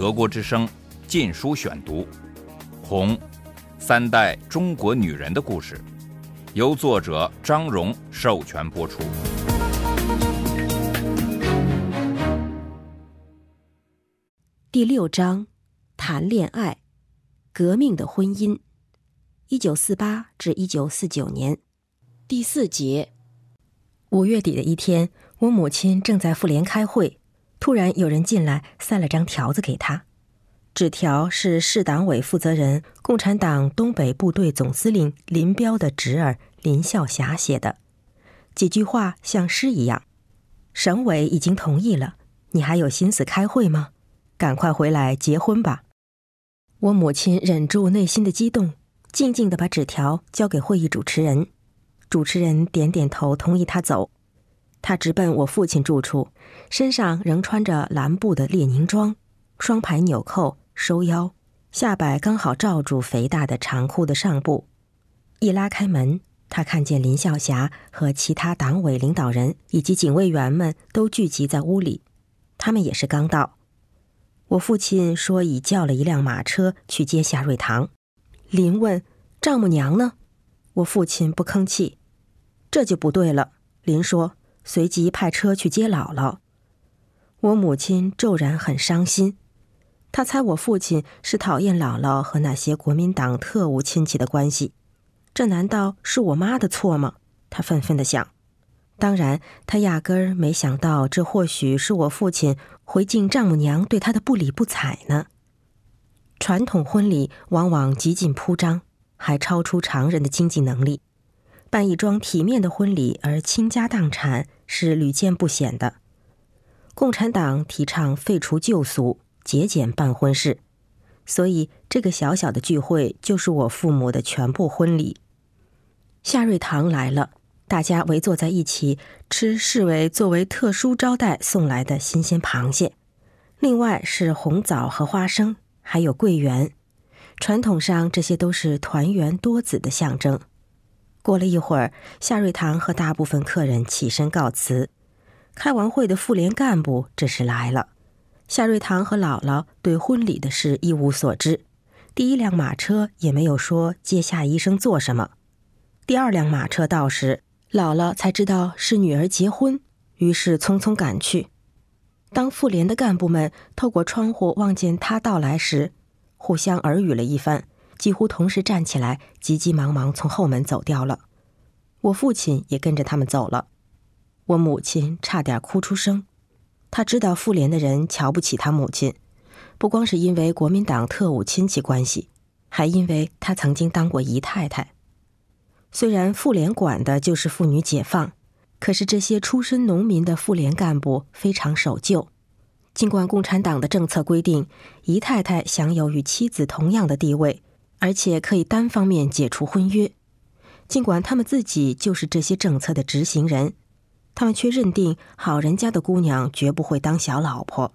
德国之声《禁书选读》，《红》，三代中国女人的故事，由作者张荣授权播出。第六章：谈恋爱，革命的婚姻。一九四八至一九四九年，第四节。五月底的一天，我母亲正在妇联开会。突然有人进来，塞了张条子给他。纸条是市党委负责人、共产党东北部队总司令林彪的侄儿林孝霞写的，几句话像诗一样：“省委已经同意了，你还有心思开会吗？赶快回来结婚吧。”我母亲忍住内心的激动，静静地把纸条交给会议主持人。主持人点点头，同意他走。他直奔我父亲住处，身上仍穿着蓝布的列宁装，双排纽扣收腰，下摆刚好罩住肥大的长裤的上部。一拉开门，他看见林孝霞和其他党委领导人以及警卫员们都聚集在屋里，他们也是刚到。我父亲说已叫了一辆马车去接夏瑞堂。林问：“丈母娘呢？”我父亲不吭气。这就不对了，林说。随即派车去接姥姥。我母亲骤然很伤心，她猜我父亲是讨厌姥姥和那些国民党特务亲戚的关系，这难道是我妈的错吗？她愤愤地想。当然，她压根儿没想到，这或许是我父亲回敬丈母娘对他的不理不睬呢。传统婚礼往往极尽铺张，还超出常人的经济能力。办一桩体面的婚礼而倾家荡产是屡见不鲜的。共产党提倡废除旧俗，节俭办婚事，所以这个小小的聚会就是我父母的全部婚礼。夏瑞堂来了，大家围坐在一起吃市委作为特殊招待送来的新鲜螃蟹，另外是红枣和花生，还有桂圆。传统上，这些都是团圆多子的象征。过了一会儿，夏瑞堂和大部分客人起身告辞。开完会的妇联干部这时来了。夏瑞堂和姥姥对婚礼的事一无所知，第一辆马车也没有说接夏医生做什么。第二辆马车到时，姥姥才知道是女儿结婚，于是匆匆赶去。当妇联的干部们透过窗户望见他到来时，互相耳语了一番。几乎同时站起来，急急忙忙从后门走掉了。我父亲也跟着他们走了。我母亲差点哭出声。他知道妇联的人瞧不起他母亲，不光是因为国民党特务亲戚关系，还因为他曾经当过姨太太。虽然妇联管的就是妇女解放，可是这些出身农民的妇联干部非常守旧。尽管共产党的政策规定，姨太太享有与妻子同样的地位。而且可以单方面解除婚约，尽管他们自己就是这些政策的执行人，他们却认定好人家的姑娘绝不会当小老婆。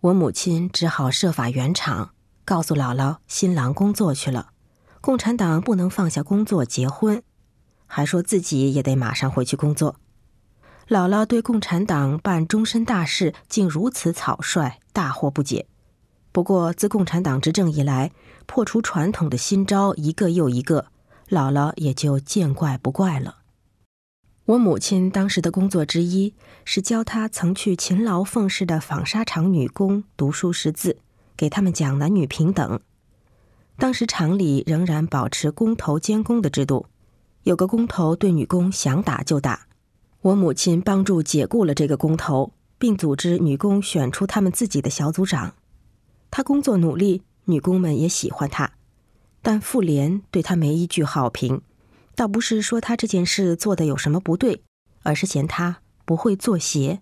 我母亲只好设法圆场，告诉姥姥新郎工作去了，共产党不能放下工作结婚，还说自己也得马上回去工作。姥姥对共产党办终身大事竟如此草率，大惑不解。不过自共产党执政以来，破除传统的新招一个又一个，姥姥也就见怪不怪了。我母亲当时的工作之一是教她曾去勤劳奉事的纺纱厂女工读书识字，给他们讲男女平等。当时厂里仍然保持工头监工的制度，有个工头对女工想打就打。我母亲帮助解雇了这个工头，并组织女工选出他们自己的小组长。他工作努力。女工们也喜欢他，但妇联对他没一句好评，倒不是说他这件事做的有什么不对，而是嫌他不会做鞋。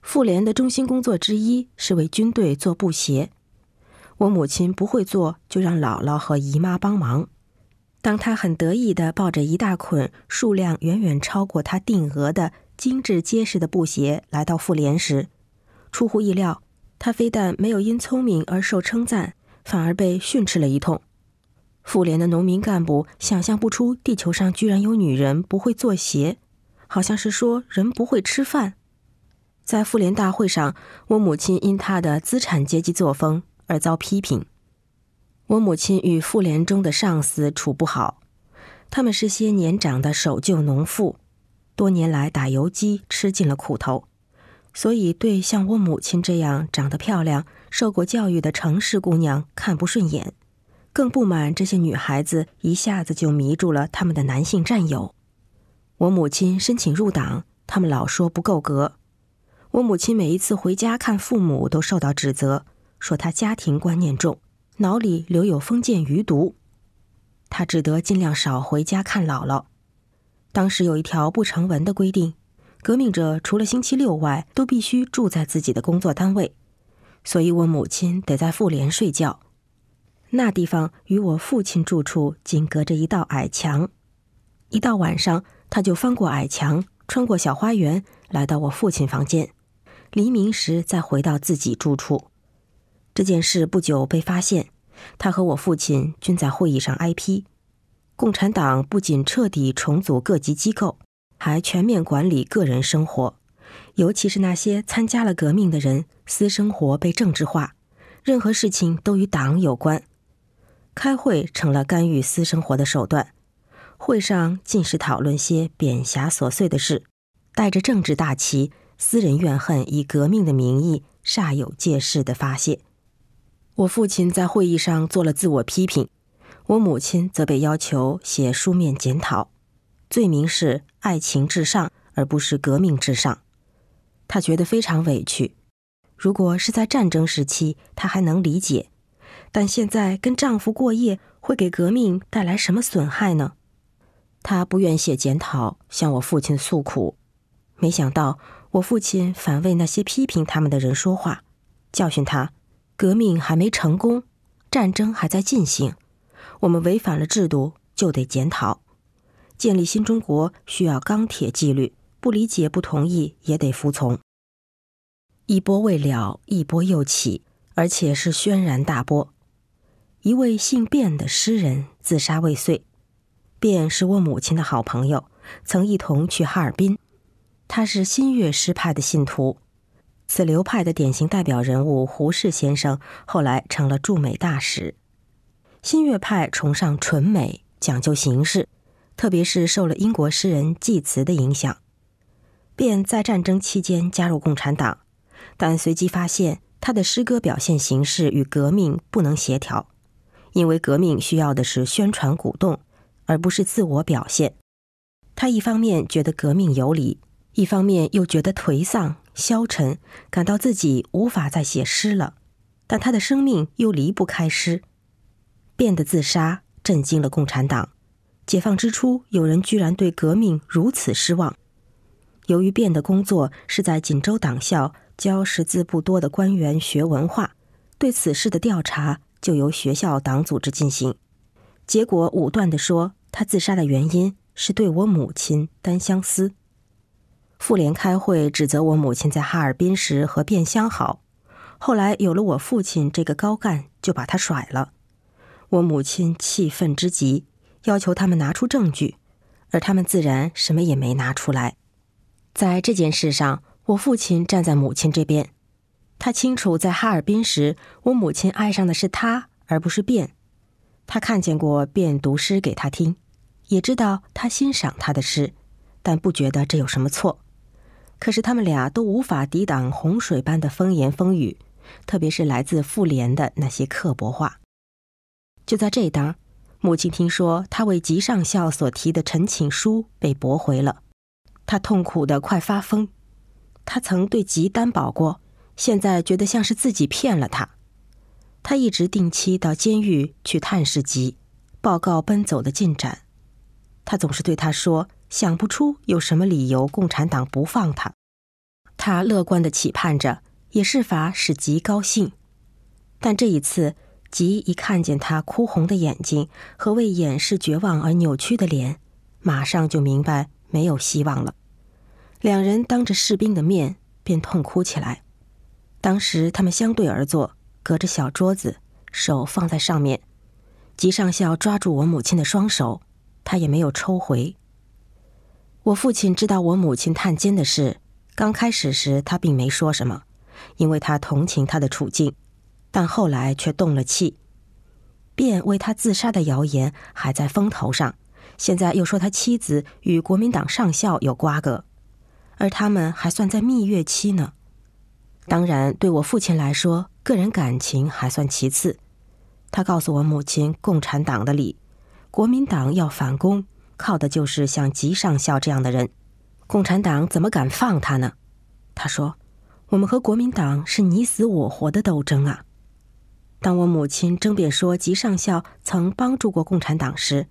妇联的中心工作之一是为军队做布鞋，我母亲不会做，就让姥姥和姨妈帮忙。当他很得意地抱着一大捆数量远远超过他定额的精致结实的布鞋来到妇联时，出乎意料。他非但没有因聪明而受称赞，反而被训斥了一通。妇联的农民干部想象不出地球上居然有女人不会做鞋，好像是说人不会吃饭。在妇联大会上，我母亲因她的资产阶级作风而遭批评。我母亲与妇联中的上司处不好，他们是些年长的守旧农妇，多年来打游击吃尽了苦头，所以对像我母亲这样长得漂亮、受过教育的城市姑娘看不顺眼，更不满这些女孩子一下子就迷住了他们的男性战友。我母亲申请入党，他们老说不够格。我母亲每一次回家看父母，都受到指责，说她家庭观念重，脑里留有封建余毒。她只得尽量少回家看姥姥。当时有一条不成文的规定，革命者除了星期六外，都必须住在自己的工作单位，所以我母亲得在妇联睡觉。那地方与我父亲住处仅隔着一道矮墙，一到晚上，他就翻过矮墙，穿过小花园，来到我父亲房间。黎明时再回到自己住处，这件事不久被发现，他和我父亲均在会议上挨批。共产党不仅彻底重组各级机构，还全面管理个人生活，尤其是那些参加了革命的人，私生活被政治化，任何事情都与党有关。开会成了干预私生活的手段，会上尽是讨论些扁狭琐碎的事，带着政治大旗。私人怨恨以革命的名义煞有介事的发泄。我父亲在会议上做了自我批评，我母亲则被要求写书面检讨，罪名是爱情至上而不是革命至上。她觉得非常委屈。如果是在战争时期，她还能理解，但现在跟丈夫过夜会给革命带来什么损害呢？她不愿写检讨，向我父亲诉苦，没想到。我父亲反为那些批评他们的人说话，教训他：革命还没成功，战争还在进行，我们违反了制度就得检讨。建立新中国需要钢铁纪律，不理解、不同意也得服从。一波未了，一波又起，而且是轩然大波。一位姓卞的诗人自杀未遂，卞是我母亲的好朋友，曾一同去哈尔滨。他是新月诗派的信徒，此流派的典型代表人物胡适先生后来成了驻美大使。新月派崇尚纯美，讲究形式，特别是受了英国诗人济慈的影响，便在战争期间加入共产党，但随即发现他的诗歌表现形式与革命不能协调，因为革命需要的是宣传鼓动，而不是自我表现。他一方面觉得革命有理。一方面又觉得颓丧消沉，感到自己无法再写诗了，但他的生命又离不开诗。变得自杀震惊了共产党。解放之初，有人居然对革命如此失望。由于变的工作是在锦州党校教识字不多的官员学文化，对此事的调查就由学校党组织进行。结果武断地说，他自杀的原因是对我母亲单相思。妇联开会指责我母亲在哈尔滨时和卞相好，后来有了我父亲这个高干，就把他甩了。我母亲气愤之极，要求他们拿出证据，而他们自然什么也没拿出来。在这件事上，我父亲站在母亲这边，他清楚在哈尔滨时，我母亲爱上的是他，而不是卞。他看见过卞读诗给他听，也知道他欣赏他的诗，但不觉得这有什么错。可是他们俩都无法抵挡洪水般的风言风语，特别是来自妇联的那些刻薄话。就在这当，母亲听说他为吉上校所提的陈情书被驳回了，他痛苦的快发疯。他曾对吉担保过，现在觉得像是自己骗了他。他一直定期到监狱去探视吉，报告奔走的进展。他总是对他说。想不出有什么理由共产党不放他，他乐观的期盼着，也是法使吉高兴。但这一次，吉一看见他哭红的眼睛和为掩饰绝望而扭曲的脸，马上就明白没有希望了。两人当着士兵的面便痛哭起来。当时他们相对而坐，隔着小桌子，手放在上面。吉上校抓住我母亲的双手，他也没有抽回。我父亲知道我母亲探监的事，刚开始时，他并没说什么，因为他同情他的处境，但后来却动了气，便为他自杀的谣言还在风头上，现在又说他妻子与国民党上校有瓜葛，而他们还算在蜜月期呢。当然，对我父亲来说，个人感情还算其次。他告诉我母亲共产党的理，国民党要反攻，靠的就是像吉上校这样的人。共产党怎么敢放他呢？他说：“我们和国民党是你死我活的斗争啊！”当我母亲争辩说吉上校曾帮助过共产党时，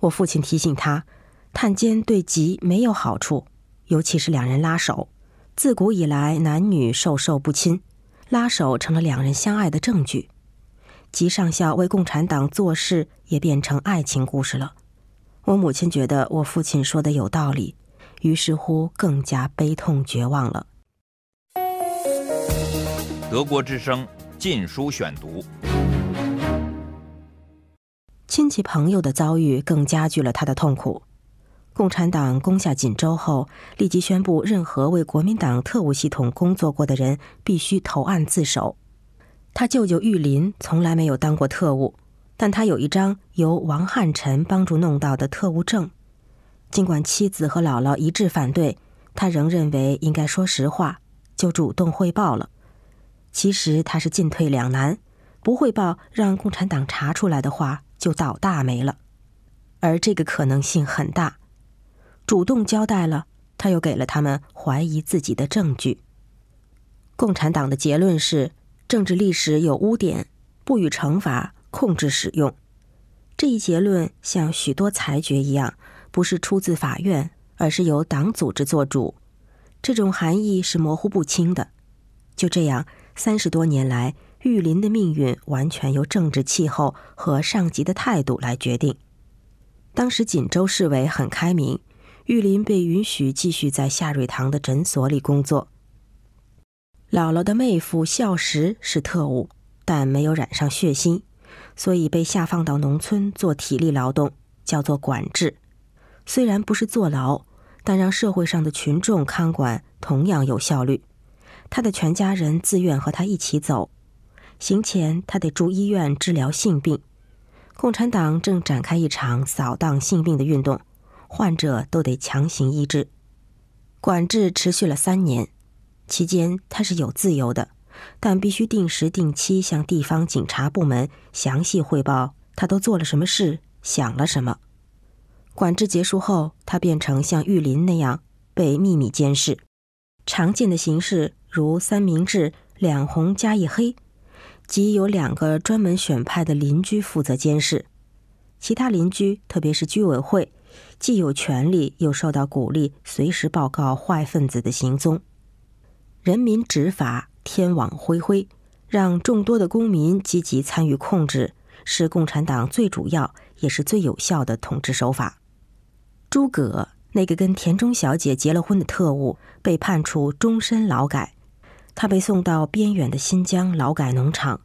我父亲提醒他，探监对吉没有好处，尤其是两人拉手。自古以来，男女授受不亲，拉手成了两人相爱的证据。吉上校为共产党做事，也变成爱情故事了。我母亲觉得我父亲说的有道理，于是乎更加悲痛绝望了。德国之声《禁书选读》，亲戚朋友的遭遇更加剧了他的痛苦。共产党攻下锦州后，立即宣布，任何为国民党特务系统工作过的人必须投案自首。他舅舅玉林从来没有当过特务，但他有一张由王汉臣帮助弄到的特务证。尽管妻子和姥姥一致反对，他仍认为应该说实话，就主动汇报了。其实他是进退两难，不汇报让共产党查出来的话，就倒大霉了。而这个可能性很大。主动交代了，他又给了他们怀疑自己的证据。共产党的结论是：政治历史有污点，不予惩罚，控制使用。这一结论像许多裁决一样，不是出自法院，而是由党组织做主。这种含义是模糊不清的。就这样，三十多年来，玉林的命运完全由政治气候和上级的态度来决定。当时锦州市委很开明。玉林被允许继续在夏瑞堂的诊所里工作。姥姥的妹夫孝实是特务，但没有染上血腥，所以被下放到农村做体力劳动，叫做管制。虽然不是坐牢，但让社会上的群众看管同样有效率。他的全家人自愿和他一起走。行前，他得住医院治疗性病。共产党正展开一场扫荡性病的运动。患者都得强行医治，管制持续了三年，期间他是有自由的，但必须定时定期向地方警察部门详细汇报他都做了什么事，想了什么。管制结束后，他变成像玉林那样被秘密监视。常见的形式如三明治两红加一黑，即有两个专门选派的邻居负责监视，其他邻居，特别是居委会。既有权利，又受到鼓励，随时报告坏分子的行踪。人民执法，天网恢恢，让众多的公民积极参与控制，是共产党最主要也是最有效的统治手法。诸葛那个跟田中小姐结了婚的特务，被判处终身劳改，他被送到边远的新疆劳改农场。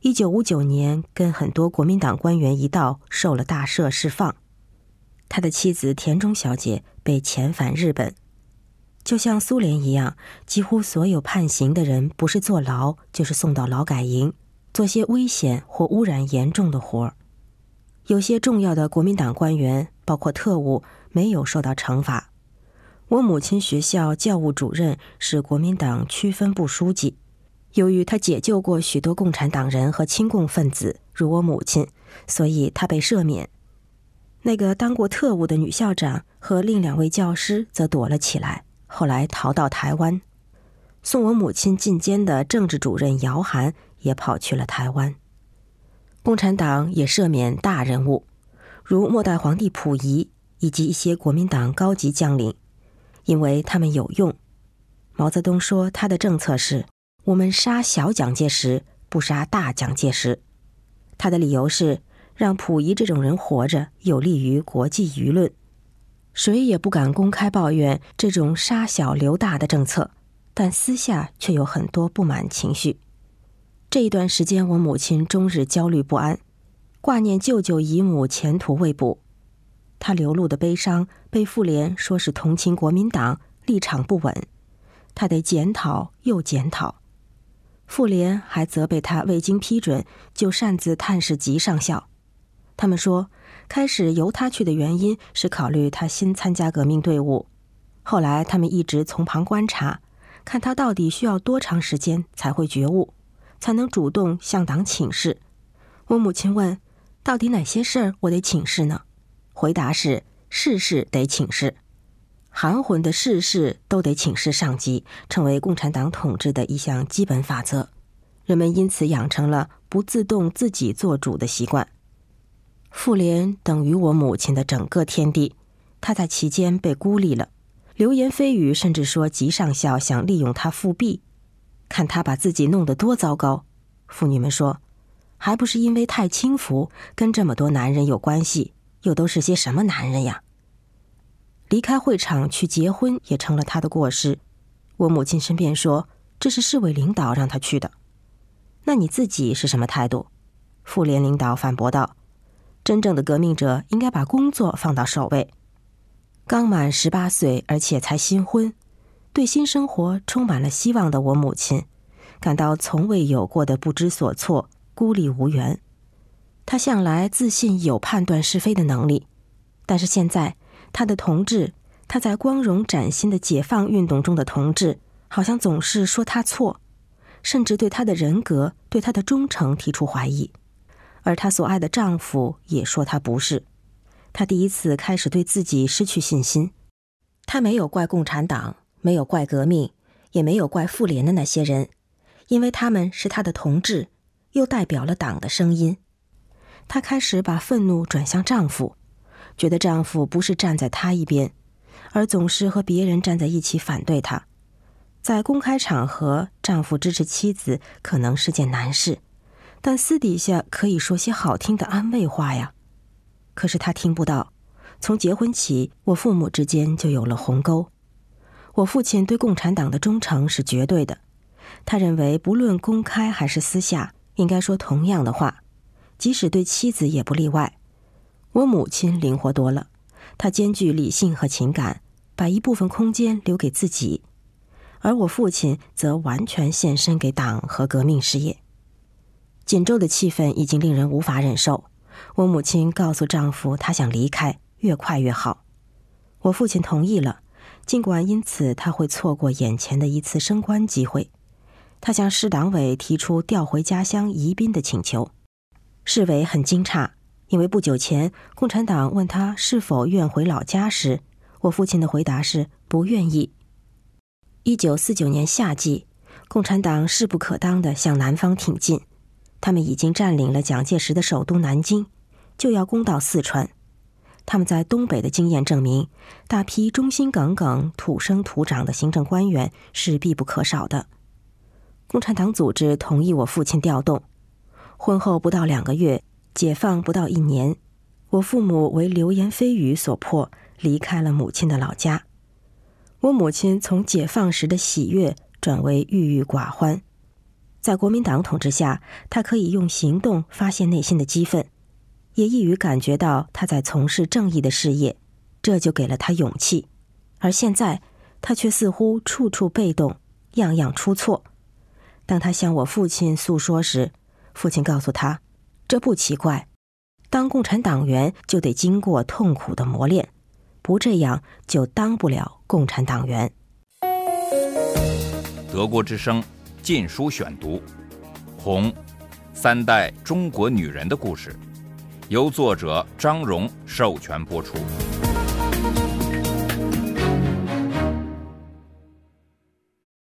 一九五九年，跟很多国民党官员一道受了大赦，释放。他的妻子田中小姐被遣返日本，就像苏联一样，几乎所有判刑的人不是坐牢，就是送到劳改营，做些危险或污染严重的活儿。有些重要的国民党官员，包括特务，没有受到惩罚。我母亲学校教务主任是国民党区分部书记，由于他解救过许多共产党人和亲共分子，如我母亲，所以他被赦免。那个当过特务的女校长和另两位教师则躲了起来，后来逃到台湾。送我母亲进监的政治主任姚涵也跑去了台湾。共产党也赦免大人物，如末代皇帝溥仪以及一些国民党高级将领，因为他们有用。毛泽东说他的政策是：我们杀小蒋介石，不杀大蒋介石。他的理由是。让溥仪这种人活着，有利于国际舆论。谁也不敢公开抱怨这种杀小留大的政策，但私下却有很多不满情绪。这一段时间，我母亲终日焦虑不安，挂念舅舅姨母前途未卜。他流露的悲伤被妇联说是同情国民党，立场不稳。他得检讨又检讨。妇联还责备他未经批准就擅自探视吉上校。他们说，开始由他去的原因是考虑他新参加革命队伍，后来他们一直从旁观察，看他到底需要多长时间才会觉悟，才能主动向党请示。我母亲问：“到底哪些事儿我得请示呢？”回答是：“事事得请示。”含混的事事都得请示上级，成为共产党统治的一项基本法则。人们因此养成了不自动自己做主的习惯。妇联等于我母亲的整个天地，她在其间被孤立了。流言蜚语甚至说吉上校想利用她复辟，看她把自己弄得多糟糕。妇女们说，还不是因为太轻浮，跟这么多男人有关系，又都是些什么男人呀？离开会场去结婚也成了他的过失。我母亲申辩说，这是市委领导让他去的。那你自己是什么态度？妇联领导反驳道。真正的革命者应该把工作放到首位。刚满十八岁，而且才新婚，对新生活充满了希望的我母亲，感到从未有过的不知所措、孤立无援。她向来自信有判断是非的能力，但是现在，她的同志，她在光荣崭新的解放运动中的同志，好像总是说她错，甚至对她的人格、对她的忠诚提出怀疑。而她所爱的丈夫也说她不是，她第一次开始对自己失去信心。她没有怪共产党，没有怪革命，也没有怪妇联的那些人，因为他们是她的同志，又代表了党的声音。她开始把愤怒转向丈夫，觉得丈夫不是站在她一边，而总是和别人站在一起反对她。在公开场合，丈夫支持妻子可能是件难事。但私底下可以说些好听的安慰话呀，可是他听不到。从结婚起，我父母之间就有了鸿沟。我父亲对共产党的忠诚是绝对的，他认为不论公开还是私下，应该说同样的话，即使对妻子也不例外。我母亲灵活多了，她兼具理性和情感，把一部分空间留给自己，而我父亲则完全献身给党和革命事业。锦州的气氛已经令人无法忍受。我母亲告诉丈夫，她想离开，越快越好。我父亲同意了，尽管因此他会错过眼前的一次升官机会。他向市党委提出调回家乡宜宾的请求。市委很惊诧，因为不久前共产党问他是否愿回老家时，我父亲的回答是不愿意。一九四九年夏季，共产党势不可当地向南方挺进。他们已经占领了蒋介石的首都南京，就要攻到四川。他们在东北的经验证明，大批忠心耿耿、土生土长的行政官员是必不可少的。共产党组织同意我父亲调动。婚后不到两个月，解放不到一年，我父母为流言蜚语所迫，离开了母亲的老家。我母亲从解放时的喜悦转为郁郁寡欢。在国民党统治下，他可以用行动发泄内心的激愤，也易于感觉到他在从事正义的事业，这就给了他勇气。而现在，他却似乎处处被动，样样出错。当他向我父亲诉说时，父亲告诉他：“这不奇怪，当共产党员就得经过痛苦的磨练，不这样就当不了共产党员。”德国之声。禁书选读，《红三代中国女人的故事》，由作者张荣授权播出。